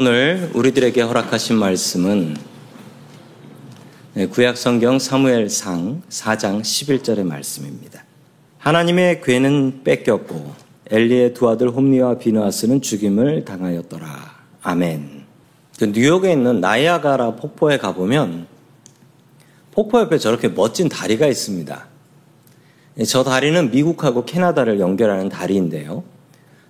오늘 우리들에게 허락하신 말씀은 구약성경 사무엘상 4장 11절의 말씀입니다. 하나님의 괴는 뺏겼고 엘리의 두 아들 홈리와 비누아스는 죽임을 당하였더라. 아멘. 그 뉴욕에 있는 나이아가라 폭포에 가보면 폭포 옆에 저렇게 멋진 다리가 있습니다. 저 다리는 미국하고 캐나다를 연결하는 다리인데요.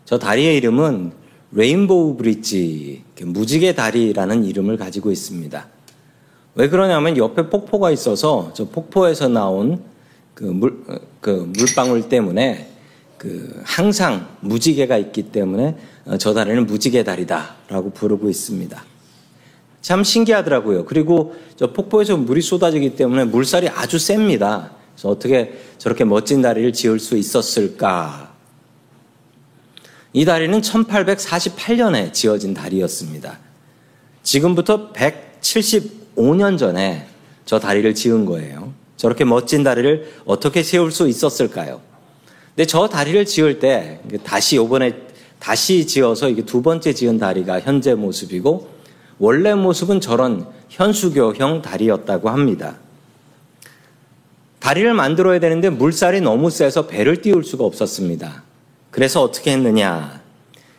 저 다리의 이름은 레인보우 브릿지, 무지개 다리라는 이름을 가지고 있습니다. 왜 그러냐면 옆에 폭포가 있어서 저 폭포에서 나온 그 물, 그 물방울 때문에 그 항상 무지개가 있기 때문에 저 다리는 무지개 다리다라고 부르고 있습니다. 참 신기하더라고요. 그리고 저 폭포에서 물이 쏟아지기 때문에 물살이 아주 셉니다. 그래서 어떻게 저렇게 멋진 다리를 지을 수 있었을까 이 다리는 1848년에 지어진 다리였습니다. 지금부터 175년 전에 저 다리를 지은 거예요. 저렇게 멋진 다리를 어떻게 세울 수 있었을까요? 근데 저 다리를 지을 때 다시 요번에 다시 지어서 이게 두 번째 지은 다리가 현재 모습이고 원래 모습은 저런 현수교형 다리였다고 합니다. 다리를 만들어야 되는데 물살이 너무 세서 배를 띄울 수가 없었습니다. 그래서 어떻게 했느냐.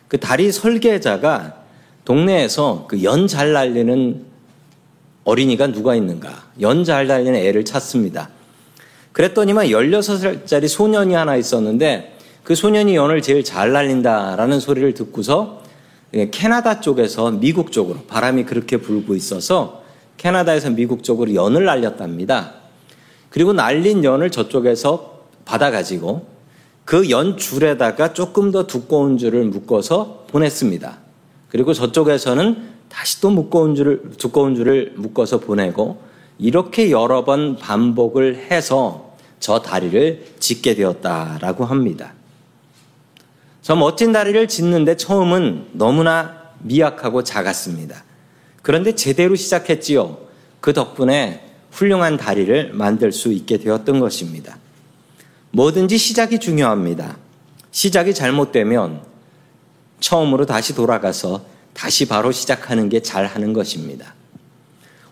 그 다리 설계자가 동네에서 그 연 잘 날리는 어린이가 누가 있는가. 연 잘 날리는 애를 찾습니다. 그랬더니만 16살짜리 소년이 하나 있었는데 그 소년이 연을 제일 잘 날린다라는 소리를 듣고서 캐나다 쪽에서 미국 쪽으로 바람이 그렇게 불고 있어서 캐나다에서 미국 쪽으로 연을 날렸답니다. 그리고 날린 연을 저쪽에서 받아가지고 그 연 줄에다가 조금 더 두꺼운 줄을 묶어서 보냈습니다. 그리고 저쪽에서는 다시 또 무거운 줄을, 두꺼운 줄을 묶어서 보내고 이렇게 여러 번 반복을 해서 저 다리를 짓게 되었다라고 합니다. 저 멋진 다리를 짓는데 처음은 너무나 미약하고 작았습니다. 그런데 제대로 시작했지요. 그 덕분에 훌륭한 다리를 만들 수 있게 되었던 것입니다. 뭐든지 시작이 중요합니다. 시작이 잘못되면 처음으로 다시 돌아가서 다시 바로 시작하는 게 잘하는 것입니다.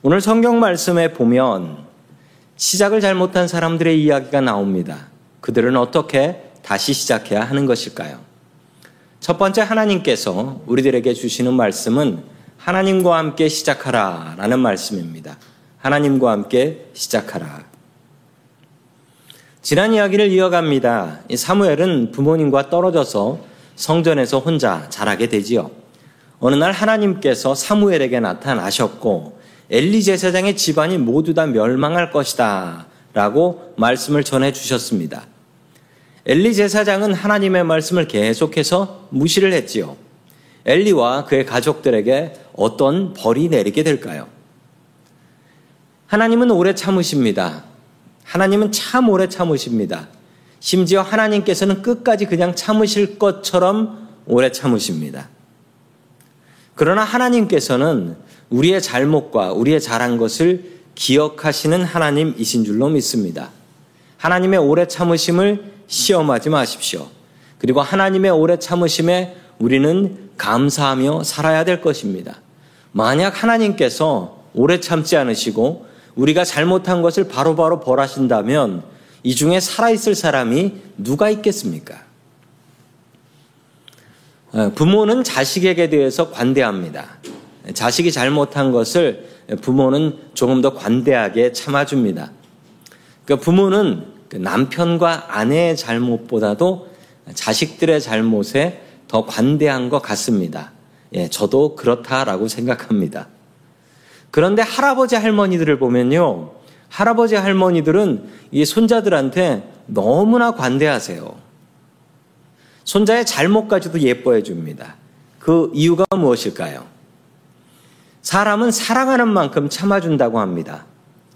오늘 성경 말씀에 보면 시작을 잘못한 사람들의 이야기가 나옵니다. 그들은 어떻게 다시 시작해야 하는 것일까요? 첫 번째 하나님께서 우리들에게 주시는 말씀은 하나님과 함께 시작하라 라는 말씀입니다. 하나님과 함께 시작하라. 지난 이야기를 이어갑니다. 사무엘은 부모님과 떨어져서 성전에서 혼자 자라게 되지요. 어느 날 하나님께서 사무엘에게 나타나셨고 엘리 제사장의 집안이 모두 다 멸망할 것이다 라고 말씀을 전해 주셨습니다. 엘리 제사장은 하나님의 말씀을 계속해서 무시를 했지요. 엘리와 그의 가족들에게 어떤 벌이 내리게 될까요? 하나님은 오래 참으십니다. 하나님은 참 오래 참으십니다. 심지어 하나님께서는 끝까지 그냥 참으실 것처럼 오래 참으십니다. 그러나 하나님께서는 우리의 잘못과 우리의 잘한 것을 기억하시는 하나님이신 줄로 믿습니다. 하나님의 오래 참으심을 시험하지 마십시오. 그리고 하나님의 오래 참으심에 우리는 감사하며 살아야 될 것입니다. 만약 하나님께서 오래 참지 않으시고 우리가 잘못한 것을 바로바로 바로 벌하신다면 이 중에 살아있을 사람이 누가 있겠습니까? 어, 부모는 자식에게 대해서 관대합니다. 자식이 잘못한 것을 부모는 조금 더 관대하게 참아줍니다. 그러니까 부모는 그 남편과 아내의 잘못보다도 자식들의 잘못에 더 관대한 것 같습니다. 예, 저도 그렇다라고 생각합니다. 그런데 할아버지 할머니들을 보면요. 할아버지 할머니들은 이 손자들한테 너무나 관대하세요. 손자의 잘못까지도 예뻐해 줍니다. 그 이유가 무엇일까요? 사람은 사랑하는 만큼 참아준다고 합니다.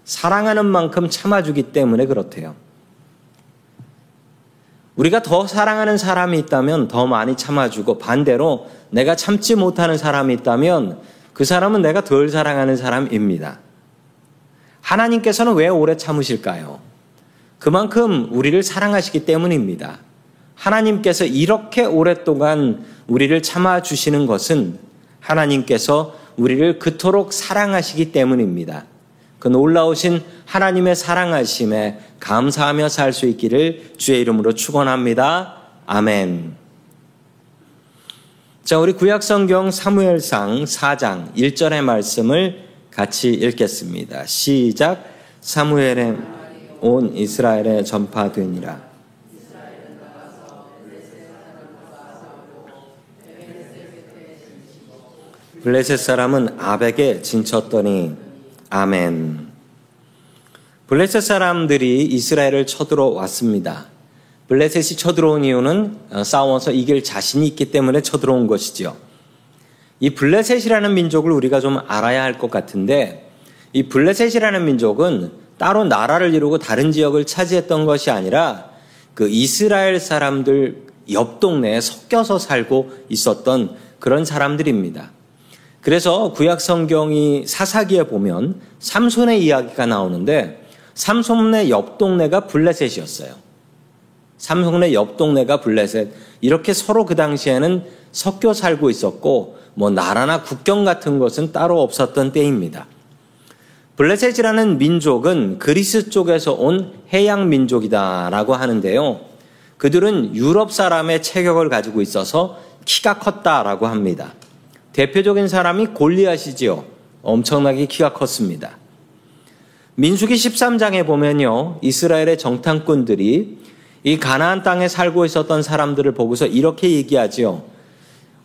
사랑하는 만큼 참아주기 때문에 그렇대요. 우리가 더 사랑하는 사람이 있다면 더 많이 참아주고 반대로 내가 참지 못하는 사람이 있다면 그 사람은 내가 덜 사랑하는 사람입니다. 하나님께서는 왜 오래 참으실까요? 그만큼 우리를 사랑하시기 때문입니다. 하나님께서 이렇게 오랫동안 우리를 참아주시는 것은 하나님께서 우리를 그토록 사랑하시기 때문입니다. 그 놀라우신 하나님의 사랑하심에 감사하며 살 수 있기를 주의 이름으로 축원합니다. 아멘. 자, 우리 구약성경 사무엘상 4장 1절의 말씀을 같이 읽겠습니다. 시작. 사무엘의 온 이스라엘에 전파되니라. 블레셋 사람은 아벡에 진쳤더니 아멘. 블레셋 사람들이 이스라엘을 쳐들어 왔습니다. 블레셋이 쳐들어온 이유는 어, 싸워서 이길 자신이 있기 때문에 쳐들어온 것이지요. 이 블레셋이라는 민족을 우리가 좀 알아야 할 것 같은데 이 블레셋이라는 민족은 따로 나라를 이루고 다른 지역을 차지했던 것이 아니라 그 이스라엘 사람들 옆 동네에 섞여서 살고 있었던 그런 사람들입니다. 그래서 구약 성경이 사사기에 보면 삼손의 이야기가 나오는데 삼손의 옆 동네가 블레셋이었어요. 삼손의 옆 동네가 블레셋. 이렇게 서로 그 당시에는 섞여 살고 있었고 뭐 나라나 국경 같은 것은 따로 없었던 때입니다. 블레셋이라는 민족은 그리스 쪽에서 온 해양 민족이다라고 하는데요. 그들은 유럽 사람의 체격을 가지고 있어서 키가 컸다라고 합니다. 대표적인 사람이 골리앗이지요. 엄청나게 키가 컸습니다. 민수기 13장에 보면요. 이스라엘의 정탐꾼들이 이 가나안 땅에 살고 있었던 사람들을 보고서 이렇게 얘기하지요.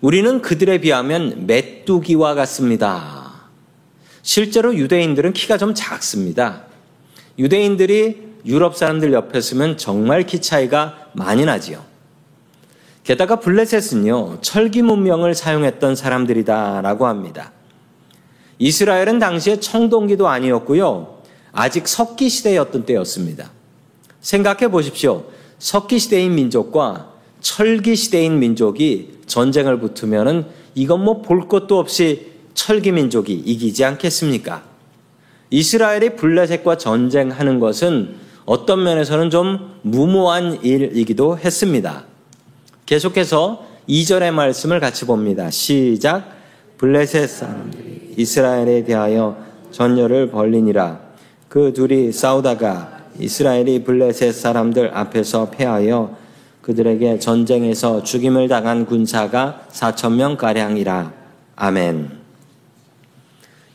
우리는 그들에 비하면 메뚜기와 같습니다. 실제로 유대인들은 키가 좀 작습니다. 유대인들이 유럽 사람들 옆에 서면 정말 키 차이가 많이 나지요. 게다가 블레셋은요, 철기 문명을 사용했던 사람들이다라고 합니다. 이스라엘은 당시에 청동기도 아니었고요, 아직 석기 시대였던 때였습니다. 생각해 보십시오. 석기 시대인 민족과 철기 시대인 민족이 전쟁을 붙으면은 이건 뭐 볼 것도 없이 철기 민족이 이기지 않겠습니까? 이스라엘이 블레셋과 전쟁하는 것은 어떤 면에서는 좀 무모한 일이기도 했습니다. 계속해서 2절의 말씀을 같이 봅니다. 시작. 블레셋 사람들이 이스라엘에 대하여 전열을 벌리니라. 그 둘이 싸우다가 이스라엘이 블레셋 사람들 앞에서 패하여 그들에게 전쟁에서 죽임을 당한 군사가 4천 명 가량이라. 아멘.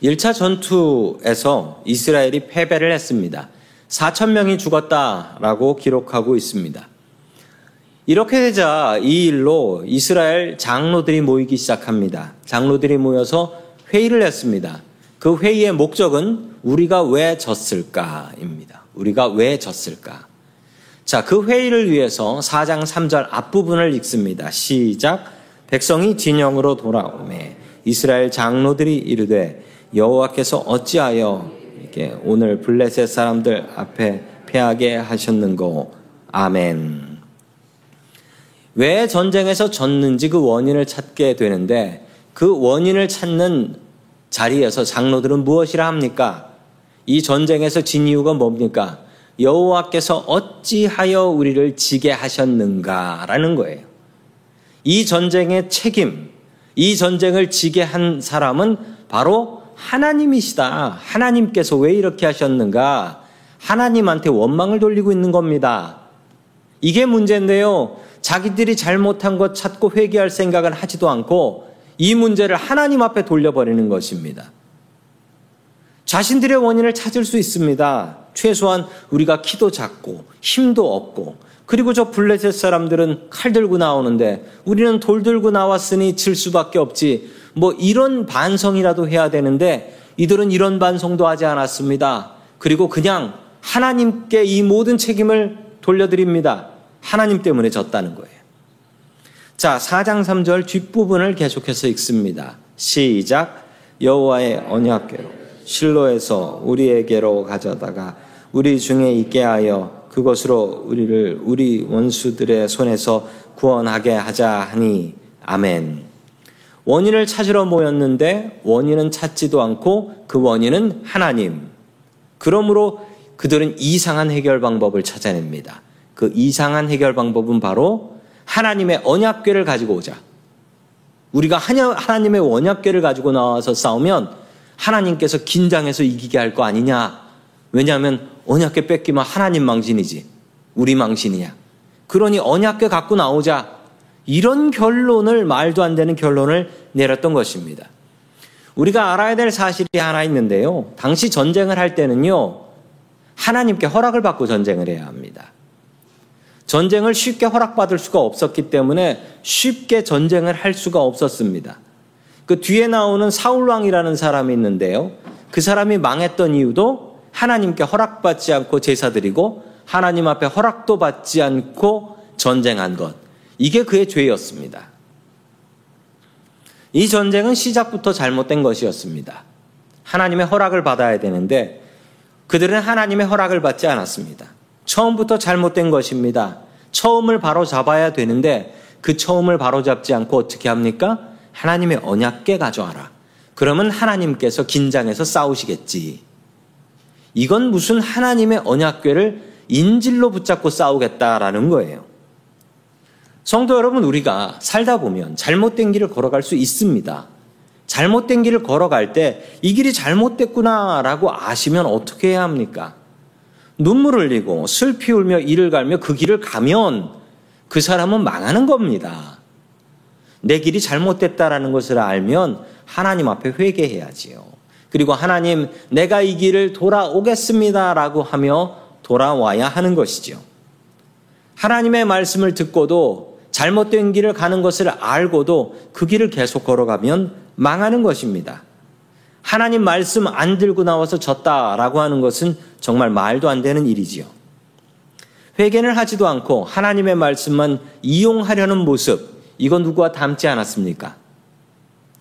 1차 전투에서 이스라엘이 패배를 했습니다. 4천 명이 죽었다라고 기록하고 있습니다. 이렇게 되자 이 일로 이스라엘 장로들이 모이기 시작합니다. 장로들이 모여서 회의를 했습니다. 그 회의의 목적은 우리가 왜 졌을까입니다. 우리가 왜 졌을까? 자, 그 회의를 위해서 4장 3절 앞부분을 읽습니다. 시작. 백성이 진영으로 돌아오매 이스라엘 장로들이 이르되 여호와께서 어찌하여 이렇게 오늘 블레셋 사람들 앞에 패하게 하셨는고 아멘. 왜 전쟁에서 졌는지 그 원인을 찾게 되는데 그 원인을 찾는 자리에서 장로들은 무엇이라 합니까? 이 전쟁에서 진 이유가 뭡니까? 여호와께서 어찌하여 우리를 지게 하셨는가라는 거예요. 이 전쟁의 책임, 이 전쟁을 지게 한 사람은 바로 하나님이시다. 하나님께서 왜 이렇게 하셨는가? 하나님한테 원망을 돌리고 있는 겁니다. 이게 문제인데요. 자기들이 잘못한 것 찾고 회개할 생각을 하지도 않고 이 문제를 하나님 앞에 돌려버리는 것입니다. 자신들의 원인을 찾을 수 있습니다. 최소한 우리가 키도 작고 힘도 없고 그리고 저 블레셋 사람들은 칼 들고 나오는데 우리는 돌 들고 나왔으니 질 수밖에 없지. 뭐 이런 반성이라도 해야 되는데 이들은 이런 반성도 하지 않았습니다. 그리고 그냥 하나님께 이 모든 책임을 돌려드립니다. 하나님 때문에 졌다는 거예요. 자, 4장 3절 뒷부분을 계속해서 읽습니다. 시작. 여호와의 언약궤로 실로에서 우리에게로 가져다가 우리 중에 있게 하여 그것으로 우리를 우리 원수들의 손에서 구원하게 하자 하니 아멘. 원인을 찾으러 모였는데 원인은 찾지도 않고 그 원인은 하나님. 그러므로 그들은 이상한 해결 방법을 찾아냅니다. 그 이상한 해결 방법은 바로 하나님의 언약궤를 가지고 오자. 우리가 하나님의 원약궤를 가지고 나와서 싸우면 하나님께서 긴장해서 이기게 할 거 아니냐. 왜냐하면 언약궤 뺏기면 하나님 망신이지. 우리 망신이냐. 그러니 언약궤 갖고 나오자. 이런 결론을 말도 안 되는 결론을 내렸던 것입니다. 우리가 알아야 될 사실이 하나 있는데요. 당시 전쟁을 할 때는요. 하나님께 허락을 받고 전쟁을 해야 합니다. 전쟁을 쉽게 허락받을 수가 없었기 때문에 쉽게 전쟁을 할 수가 없었습니다. 그 뒤에 나오는 사울왕이라는 사람이 있는데요. 그 사람이 망했던 이유도 하나님께 허락받지 않고 제사 드리고 하나님 앞에 허락도 받지 않고 전쟁한 것. 이게 그의 죄였습니다. 이 전쟁은 시작부터 잘못된 것이었습니다. 하나님의 허락을 받아야 되는데 그들은 하나님의 허락을 받지 않았습니다. 처음부터 잘못된 것입니다. 처음을 바로 잡아야 되는데 그 처음을 바로 잡지 않고 어떻게 합니까? 하나님의 언약계 가져와라. 그러면 하나님께서 긴장해서 싸우시겠지. 이건 무슨 하나님의 언약궤를 인질로 붙잡고 싸우겠다라는 거예요. 성도 여러분, 우리가 살다 보면 잘못된 길을 걸어갈 수 있습니다. 잘못된 길을 걸어갈 때 이 길이 잘못됐구나라고 아시면 어떻게 해야 합니까? 눈물 흘리고 슬피 울며 이를 갈며 그 길을 가면 그 사람은 망하는 겁니다. 내 길이 잘못됐다라는 것을 알면 하나님 앞에 회개해야지요. 그리고 하나님, 내가 이 길을 돌아오겠습니다라고 하며 돌아와야 하는 것이죠. 하나님의 말씀을 듣고도 잘못된 길을 가는 것을 알고도 그 길을 계속 걸어가면 망하는 것입니다. 하나님 말씀 안 들고 나와서 졌다라고 하는 것은 정말 말도 안 되는 일이지요. 회개를 하지도 않고 하나님의 말씀만 이용하려는 모습, 이건 누구와 닮지 않았습니까?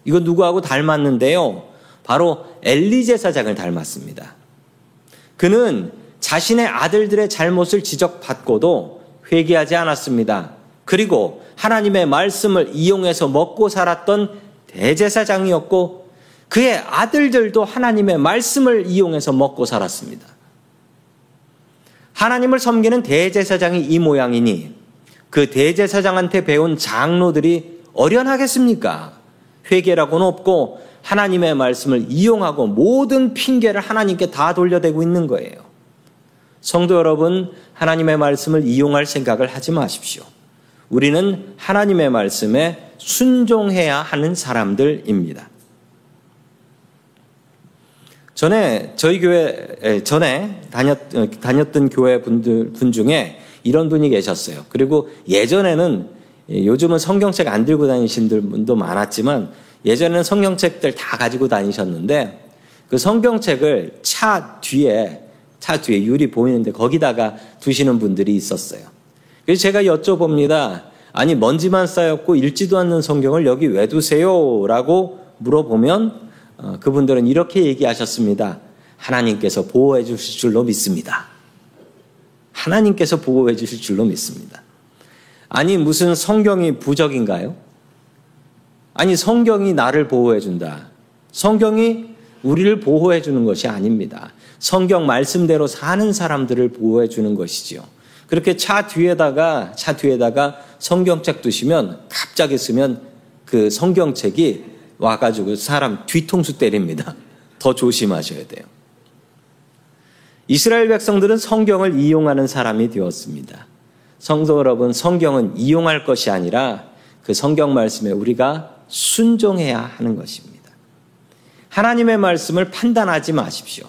이건 누구하고 닮았는데요. 바로 엘리 제 사장을 닮았습니다. 그는 자신의 아들들의 잘못을 지적받고도 회개하지 않았습니다. 그리고 하나님의 말씀을 이용해서 먹고 살았던 대제사장이었고 그의 아들들도 하나님의 말씀을 이용해서 먹고 살았습니다. 하나님을 섬기는 대제사장이 이 모양이니 그 대제사장한테 배운 장로들이 어련하겠습니까? 회개라고는 없고 하나님의 말씀을 이용하고 모든 핑계를 하나님께 다 돌려대고 있는 거예요. 성도 여러분, 하나님의 말씀을 이용할 생각을 하지 마십시오. 우리는 하나님의 말씀에 순종해야 하는 사람들입니다. 전에 저희 교회 전에 다녔 다녔던 교회 분들 분 중에 이런 분이 계셨어요. 그리고 예전에는 요즘은 성경책 안 들고 다니신 분도 많았지만 예전에는 성경책들 다 가지고 다니셨는데 그 성경책을 차 뒤에 차 뒤에 유리 보이는데 거기다가 두시는 분들이 있었어요. 그래서 제가 여쭤봅니다. 아니 먼지만 쌓였고 읽지도 않는 성경을 여기 왜 두세요? 라고 물어보면 어, 그분들은 이렇게 얘기하셨습니다. 하나님께서 보호해 주실 줄로 믿습니다. 하나님께서 보호해 주실 줄로 믿습니다. 아니, 무슨 성경이 부적인가요? 아니, 성경이 나를 보호해 준다. 성경이 우리를 보호해 주는 것이 아닙니다. 성경 말씀대로 사는 사람들을 보호해 주는 것이지요. 그렇게 차 뒤에다가, 차 뒤에다가 성경책 두시면 갑자기 쓰면 그 성경책이 와가지고 사람 뒤통수 때립니다. 더 조심하셔야 돼요. 이스라엘 백성들은 성경을 이용하는 사람이 되었습니다. 성도 여러분, 성경은 이용할 것이 아니라 그 성경 말씀에 우리가 순종해야 하는 것입니다. 하나님의 말씀을 판단하지 마십시오.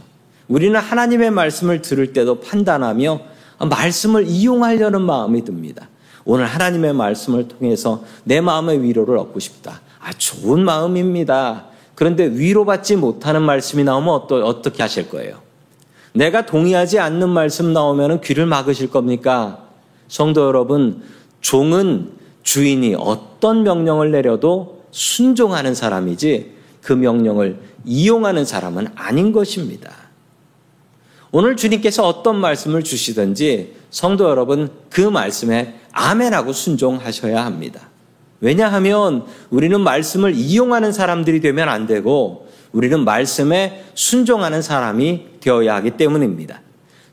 우리는 하나님의 말씀을 들을 때도 판단하며 말씀을 이용하려는 마음이 듭니다. 오늘 하나님의 말씀을 통해서 내 마음의 위로를 얻고 싶다. 아, 좋은 마음입니다. 그런데 위로받지 못하는 말씀이 나오면 어떠, 어떻게 하실 거예요? 내가 동의하지 않는 말씀 나오면 귀를 막으실 겁니까? 성도 여러분, 종은 주인이 어떤 명령을 내려도 순종하는 사람이지 그 명령을 이용하는 사람은 아닌 것입니다. 오늘 주님께서 어떤 말씀을 주시든지 성도 여러분 그 말씀에 아멘하고 순종하셔야 합니다. 왜냐하면 우리는 말씀을 이용하는 사람들이 되면 안 되고 우리는 말씀에 순종하는 사람이 되어야 하기 때문입니다.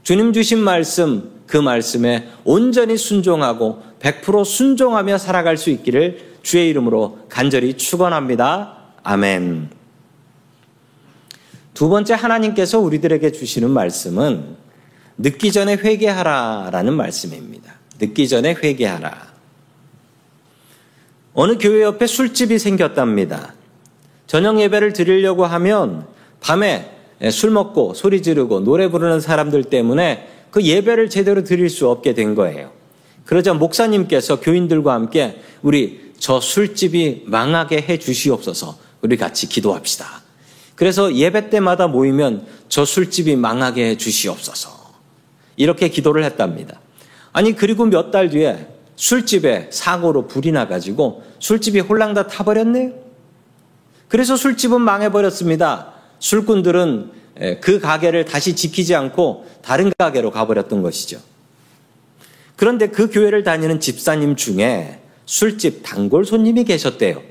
주님 주신 말씀, 그 말씀에 온전히 순종하고 100% 순종하며 살아갈 수 있기를 주의 이름으로 간절히 축원합니다. 아멘. 두 번째 하나님께서 우리들에게 주시는 말씀은 늦기 전에 회개하라라는 말씀입니다. 늦기 전에 회개하라. 어느 교회 옆에 술집이 생겼답니다. 저녁 예배를 드리려고 하면 밤에 술 먹고 소리 지르고 노래 부르는 사람들 때문에 그 예배를 제대로 드릴 수 없게 된 거예요. 그러자 목사님께서 교인들과 함께 우리 저 술집이 망하게 해 주시옵소서 우리 같이 기도합시다. 그래서 예배 때마다 모이면 저 술집이 망하게 해 주시옵소서. 이렇게 기도를 했답니다. 아니, 그리고 몇 달 뒤에 술집에 사고로 불이 나가지고 술집이 홀랑 다 타버렸네요. 그래서 술집은 망해버렸습니다. 술꾼들은 그 가게를 다시 지키지 않고 다른 가게로 가버렸던 것이죠. 그런데 그 교회를 다니는 집사님 중에 술집 단골 손님이 계셨대요.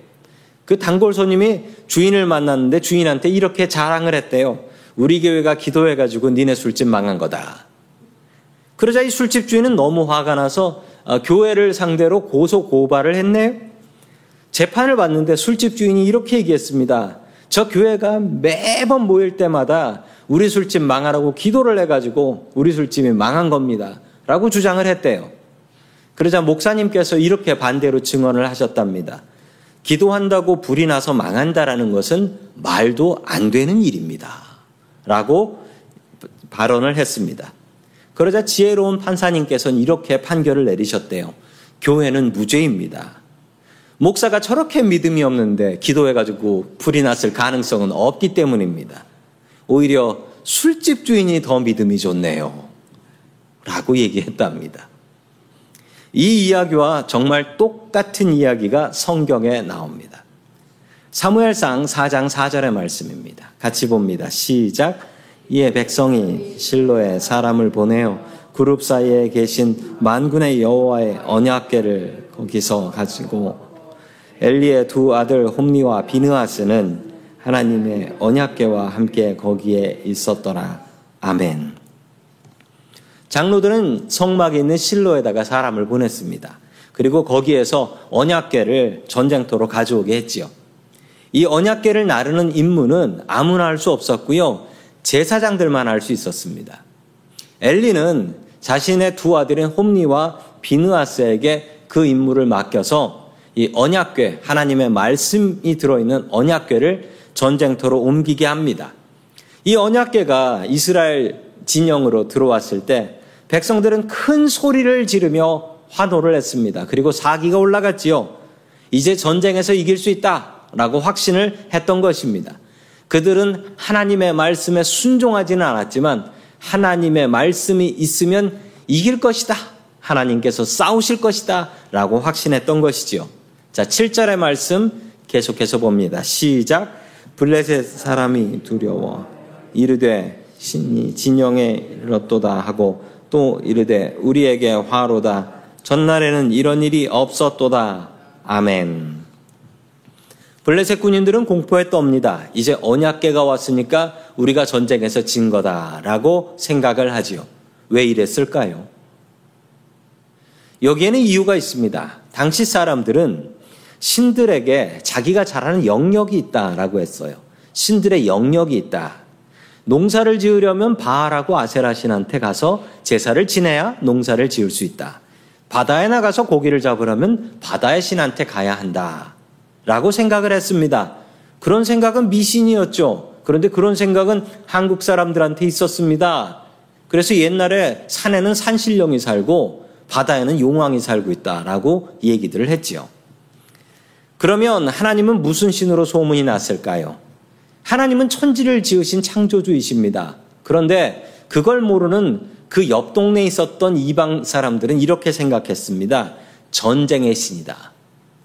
그 단골 손님이 주인을 만났는데 주인한테 이렇게 자랑을 했대요. 우리 교회가 기도해가지고 니네 술집 망한 거다. 그러자 이 술집 주인은 너무 화가 나서 어, 교회를 상대로 고소 고발을 했네요. 재판을 받는데 술집 주인이 이렇게 얘기했습니다. 저 교회가 매번 모일 때마다 우리 술집 망하라고 기도를 해가지고 우리 술집이 망한 겁니다. 라고 주장을 했대요. 그러자 목사님께서 이렇게 반대로 증언을 하셨답니다. 기도한다고 불이 나서 망한다라는 것은 말도 안 되는 일입니다. 라고 발언을 했습니다. 그러자 지혜로운 판사님께서는 이렇게 판결을 내리셨대요. 교회는 무죄입니다. 목사가 저렇게 믿음이 없는데 기도해가지고 불이 났을 가능성은 없기 때문입니다. 오히려 술집 주인이 더 믿음이 좋네요. 라고 얘기했답니다. 이 이야기와 정말 똑같은 이야기가 성경에 나옵니다. 사무엘상 4장 4절의 말씀입니다. 같이 봅니다. 시작. 이에 백성이 실로에 사람을 보내어 그룹 사이에 계신 만군의 여호와의 언약궤를 거기서 가지고 엘리의 두 아들 홈니와 비느하스는 하나님의 언약궤와 함께 거기에 있었더라. 아멘. 장로들은 성막에 있는 실로에다가 사람을 보냈습니다. 그리고 거기에서 언약궤를 전쟁터로 가져오게 했지요. 이 언약궤를 나르는 임무는 아무나 할 수 없었고요. 제사장들만 할 수 있었습니다. 엘리는 자신의 두 아들인 홈니와 비느아스에게 그 임무를 맡겨서 이 언약궤 하나님의 말씀이 들어있는 언약궤를 전쟁터로 옮기게 합니다. 이 언약궤가 이스라엘 진영으로 들어왔을 때 백성들은 큰 소리를 지르며 환호를 했습니다. 그리고 사기가 올라갔지요. 이제 전쟁에서 이길 수 있다라고 확신을 했던 것입니다. 그들은 하나님의 말씀에 순종하지는 않았지만 하나님의 말씀이 있으면 이길 것이다. 하나님께서 싸우실 것이다. 라고 확신했던 것이지요. 자, 7절의 말씀 계속해서 봅니다. 시작. 블레셋 사람이 두려워 이르되 신이 진영에 이르렀도다 하고 또 이르되 우리에게 화로다. 전날에는 이런 일이 없었도다. 아멘. 블레셋 군인들은 공포에 떱니다. 이제 언약계가 왔으니까 우리가 전쟁에서 진 거다라고 생각을 하지요. 왜 이랬을까요? 여기에는 이유가 있습니다. 당시 사람들은 신들에게 자기가 잘하는 영역이 있다라고 했어요. 신들의 영역이 있다. 농사를 지으려면 바알하고 아세라 신한테 가서 제사를 지내야 농사를 지을 수 있다. 바다에 나가서 고기를 잡으려면 바다의 신한테 가야 한다. 라고 생각을 했습니다. 그런 생각은 미신이었죠. 그런데 그런 생각은 한국 사람들한테 있었습니다. 그래서 옛날에 산에는 산신령이 살고 바다에는 용왕이 살고 있다라고 얘기들을 했지요. 그러면 하나님은 무슨 신으로 소문이 났을까요? 하나님은 천지를 지으신 창조주이십니다. 그런데 그걸 모르는 그 옆 동네에 있었던 이방 사람들은 이렇게 생각했습니다. 전쟁의 신이다.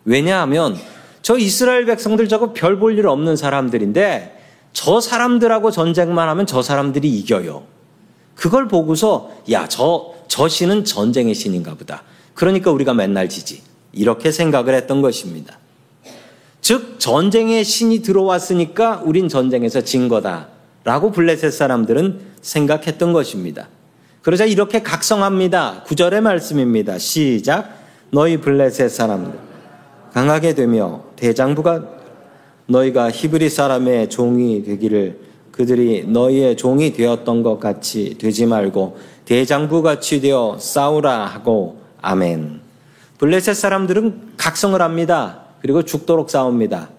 왜냐하면 저 이스라엘 백성들 저거 별 볼 일 없는 사람들인데 저 사람들하고 전쟁만 하면 저 사람들이 이겨요. 그걸 보고서 야, 저, 저 신은 전쟁의 신인가 보다. 그러니까 우리가 맨날 지지. 이렇게 생각을 했던 것입니다. 즉, 전쟁의 신이 들어왔으니까 우린 전쟁에서 진 거다. 라고 블레셋 사람들은 생각했던 것입니다. 그러자 이렇게 각성합니다. 구절의 말씀입니다. 시작. 너희 블레셋 사람들. 강하게 되며 대장부가 너희가 히브리 사람의 종이 되기를 그들이 너희의 종이 되었던 것 같이 되지 말고 대장부 같이 되어 싸우라 하고 아멘. 블레셋 사람들은 각성을 합니다. 그리고 죽도록 싸웁니다.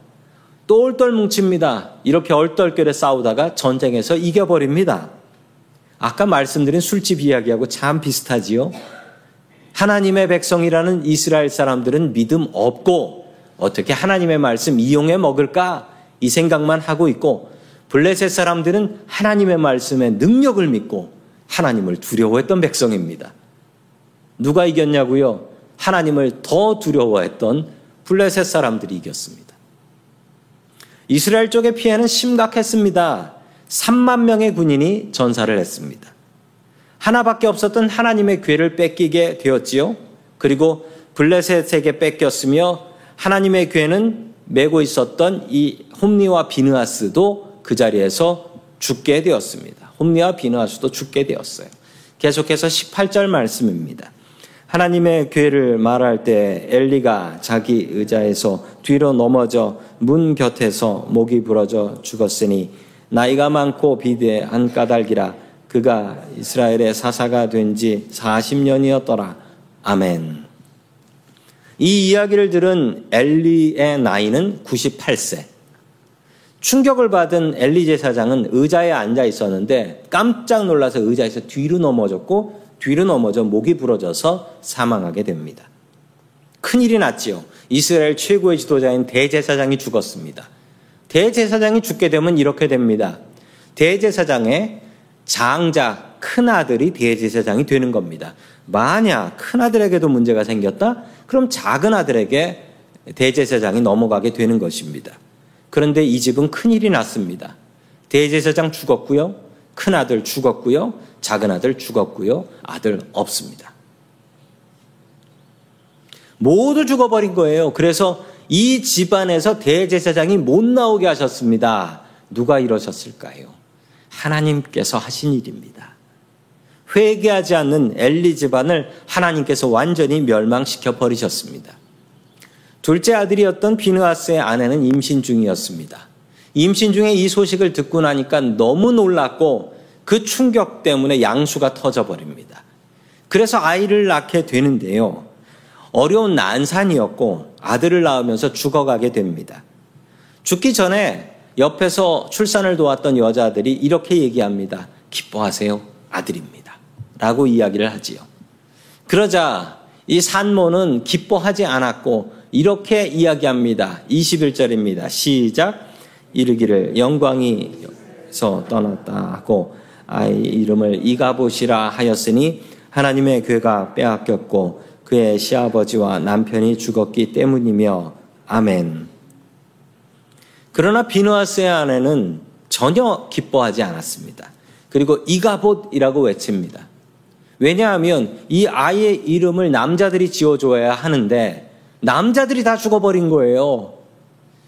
똘똘 뭉칩니다. 이렇게 얼떨결에 싸우다가 전쟁에서 이겨버립니다. 아까 말씀드린 술집 이야기하고 참 비슷하지요. 하나님의 백성이라는 이스라엘 사람들은 믿음 없고 어떻게 하나님의 말씀 이용해 먹을까 이 생각만 하고 있고 블레셋 사람들은 하나님의 말씀의 능력을 믿고 하나님을 두려워했던 백성입니다. 누가 이겼냐고요? 하나님을 더 두려워했던 블레셋 사람들이 이겼습니다. 이스라엘 쪽의 피해는 심각했습니다. 3만 명의 군인이 전사를 했습니다. 하나밖에 없었던 하나님의 괴를 뺏기게 되었지요. 그리고 블레셋에게 뺏겼으며 하나님의 괴는 메고 있었던 이 홈리와 비느하스도 그 자리에서 죽게 되었습니다. 홈리와 비느하스도 죽게 되었어요. 계속해서 18절 말씀입니다. 하나님의 괴를 말할 때 엘리가 자기 의자에서 뒤로 넘어져 문 곁에서 목이 부러져 죽었으니 나이가 많고 비대한 까닭이라 그가 이스라엘의 사사가 된 지 40년이었더라. 아멘. 이 이야기를 들은 엘리의 나이는 98세. 충격을 받은 엘리 제사장은 의자에 앉아 있었는데 깜짝 놀라서 의자에서 뒤로 넘어졌고 뒤로 넘어져 목이 부러져서 사망하게 됩니다. 큰일이 났지요. 이스라엘 최고의 지도자인 대제사장이 죽었습니다. 대제사장이 죽게 되면 이렇게 됩니다. 대제사장의 장자, 큰아들이 대제사장이 되는 겁니다. 만약 큰아들에게도 문제가 생겼다? 그럼 작은 아들에게 대제사장이 넘어가게 되는 것입니다. 그런데 이 집은 큰일이 났습니다. 대제사장 죽었고요. 큰아들 죽었고요. 작은 아들 죽었고요. 아들 없습니다. 모두 죽어버린 거예요. 그래서 이 집안에서 대제사장이 못 나오게 하셨습니다. 누가 이러셨을까요? 하나님께서 하신 일입니다. 회개하지 않는 엘리 집안을 하나님께서 완전히 멸망시켜 버리셨습니다. 둘째 아들이었던 비느하스의 아내는 임신 중이었습니다. 임신 중에 이 소식을 듣고 나니까 너무 놀랐고 그 충격 때문에 양수가 터져버립니다. 그래서 아이를 낳게 되는데요. 어려운 난산이었고 아들을 낳으면서 죽어가게 됩니다. 죽기 전에 옆에서 출산을 도왔던 여자들이 이렇게 얘기합니다. 기뻐하세요. 아들입니다. 라고 이야기를 하지요. 그러자 이 산모는 기뻐하지 않았고 이렇게 이야기합니다. 21절입니다. 시작. 이르기를 영광이서 떠났다 하고 아이 이름을 이가보시라 하였으니 하나님의 괴가 빼앗겼고 그의 시아버지와 남편이 죽었기 때문이며 아멘. 그러나 비누아스의 아내는 전혀 기뻐하지 않았습니다. 그리고 이가봇이라고 외칩니다. 왜냐하면 이 아이의 이름을 남자들이 지어줘야 하는데 남자들이 다 죽어버린 거예요.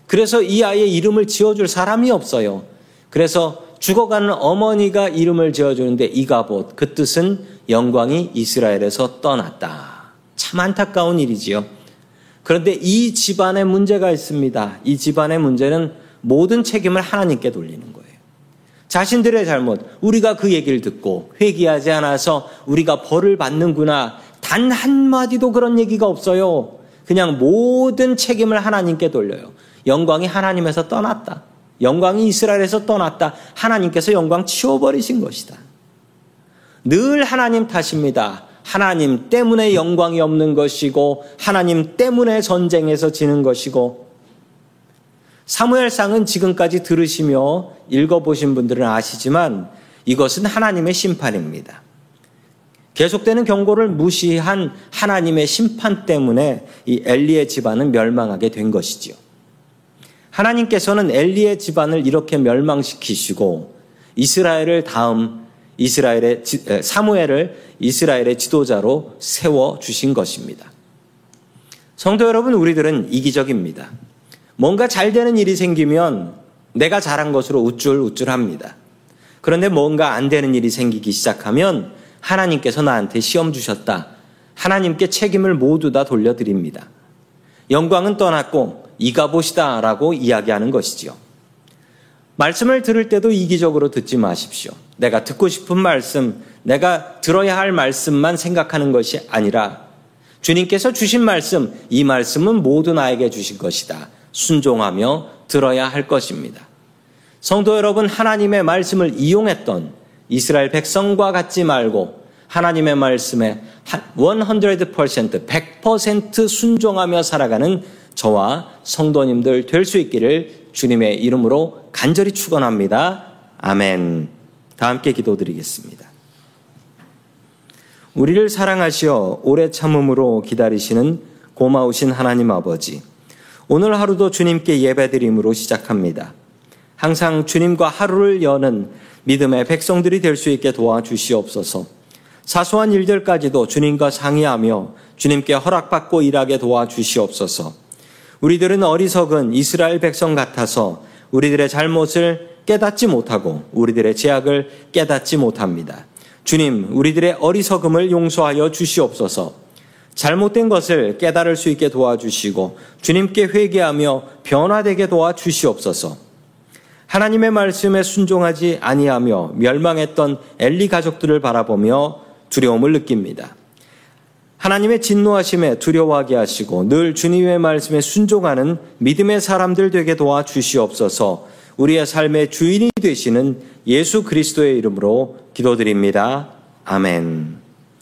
그래서 이 아이의 이름을 지어줄 사람이 없어요. 그래서 죽어가는 어머니가 이름을 지어주는데 이가봇 그 뜻은 영광이 이스라엘에서 떠났다. 참 안타까운 일이지요. 그런데 이 집안에 문제가 있습니다. 이 집안의 문제는 모든 책임을 하나님께 돌리는 거예요. 자신들의 잘못, 우리가 그 얘기를 듣고 회개하지 않아서 우리가 벌을 받는구나. 단 한마디도 그런 얘기가 없어요. 그냥 모든 책임을 하나님께 돌려요. 영광이 하나님에서 떠났다. 영광이 이스라엘에서 떠났다. 하나님께서 영광 치워버리신 것이다. 늘 하나님 탓입니다. 하나님 때문에 영광이 없는 것이고, 하나님 때문에 전쟁에서 지는 것이고, 사무엘상은 지금까지 들으시며 읽어보신 분들은 아시지만 이것은 하나님의 심판입니다. 계속되는 경고를 무시한 하나님의 심판 때문에 이 엘리의 집안은 멸망하게 된 것이지요. 하나님께서는 엘리의 집안을 이렇게 멸망시키시고 이스라엘을 다음 이스라엘의 사무엘을 이스라엘의 지도자로 세워 주신 것입니다. 성도 여러분, 우리들은 이기적입니다. 뭔가 잘 되는 일이 생기면 내가 잘한 것으로 우쭐우쭐합니다. 그런데 뭔가 안 되는 일이 생기기 시작하면 하나님께서 나한테 시험 주셨다. 하나님께 책임을 모두 다 돌려드립니다. 영광은 떠났고 이가봇이다 라고 이야기하는 것이지요. 말씀을 들을 때도 이기적으로 듣지 마십시오. 내가 듣고 싶은 말씀, 내가 들어야 할 말씀만 생각하는 것이 아니라 주님께서 주신 말씀, 이 말씀은 모두 나에게 주신 것이다. 순종하며 들어야 할 것입니다. 성도 여러분, 하나님의 말씀을 이용했던 이스라엘 백성과 같지 말고 하나님의 말씀에 100% 100% 순종하며 살아가는 저와 성도님들 될 수 있기를 주님의 이름으로 간절히 축원합니다. 아멘. 다 함께 기도드리겠습니다. 우리를 사랑하시어 오래 참음으로 기다리시는 고마우신 하나님 아버지. 오늘 하루도 주님께 예배드림으로 시작합니다. 항상 주님과 하루를 여는 믿음의 백성들이 될 수 있게 도와주시옵소서. 사소한 일들까지도 주님과 상의하며 주님께 허락받고 일하게 도와주시옵소서. 우리들은 어리석은 이스라엘 백성 같아서 우리들의 잘못을 깨닫지 못하고 우리들의 죄악을 깨닫지 못합니다. 주님, 우리들의 어리석음을 용서하여 주시옵소서. 잘못된 것을 깨달을 수 있게 도와주시고 주님께 회개하며 변화되게 도와주시옵소서. 하나님의 말씀에 순종하지 아니하며 멸망했던 엘리 가족들을 바라보며 두려움을 느낍니다. 하나님의 진노하심에 두려워하게 하시고 늘 주님의 말씀에 순종하는 믿음의 사람들 되게 도와 주시옵소서. 우리의 삶의 주인이 되시는 예수 그리스도의 이름으로 기도드립니다. 아멘.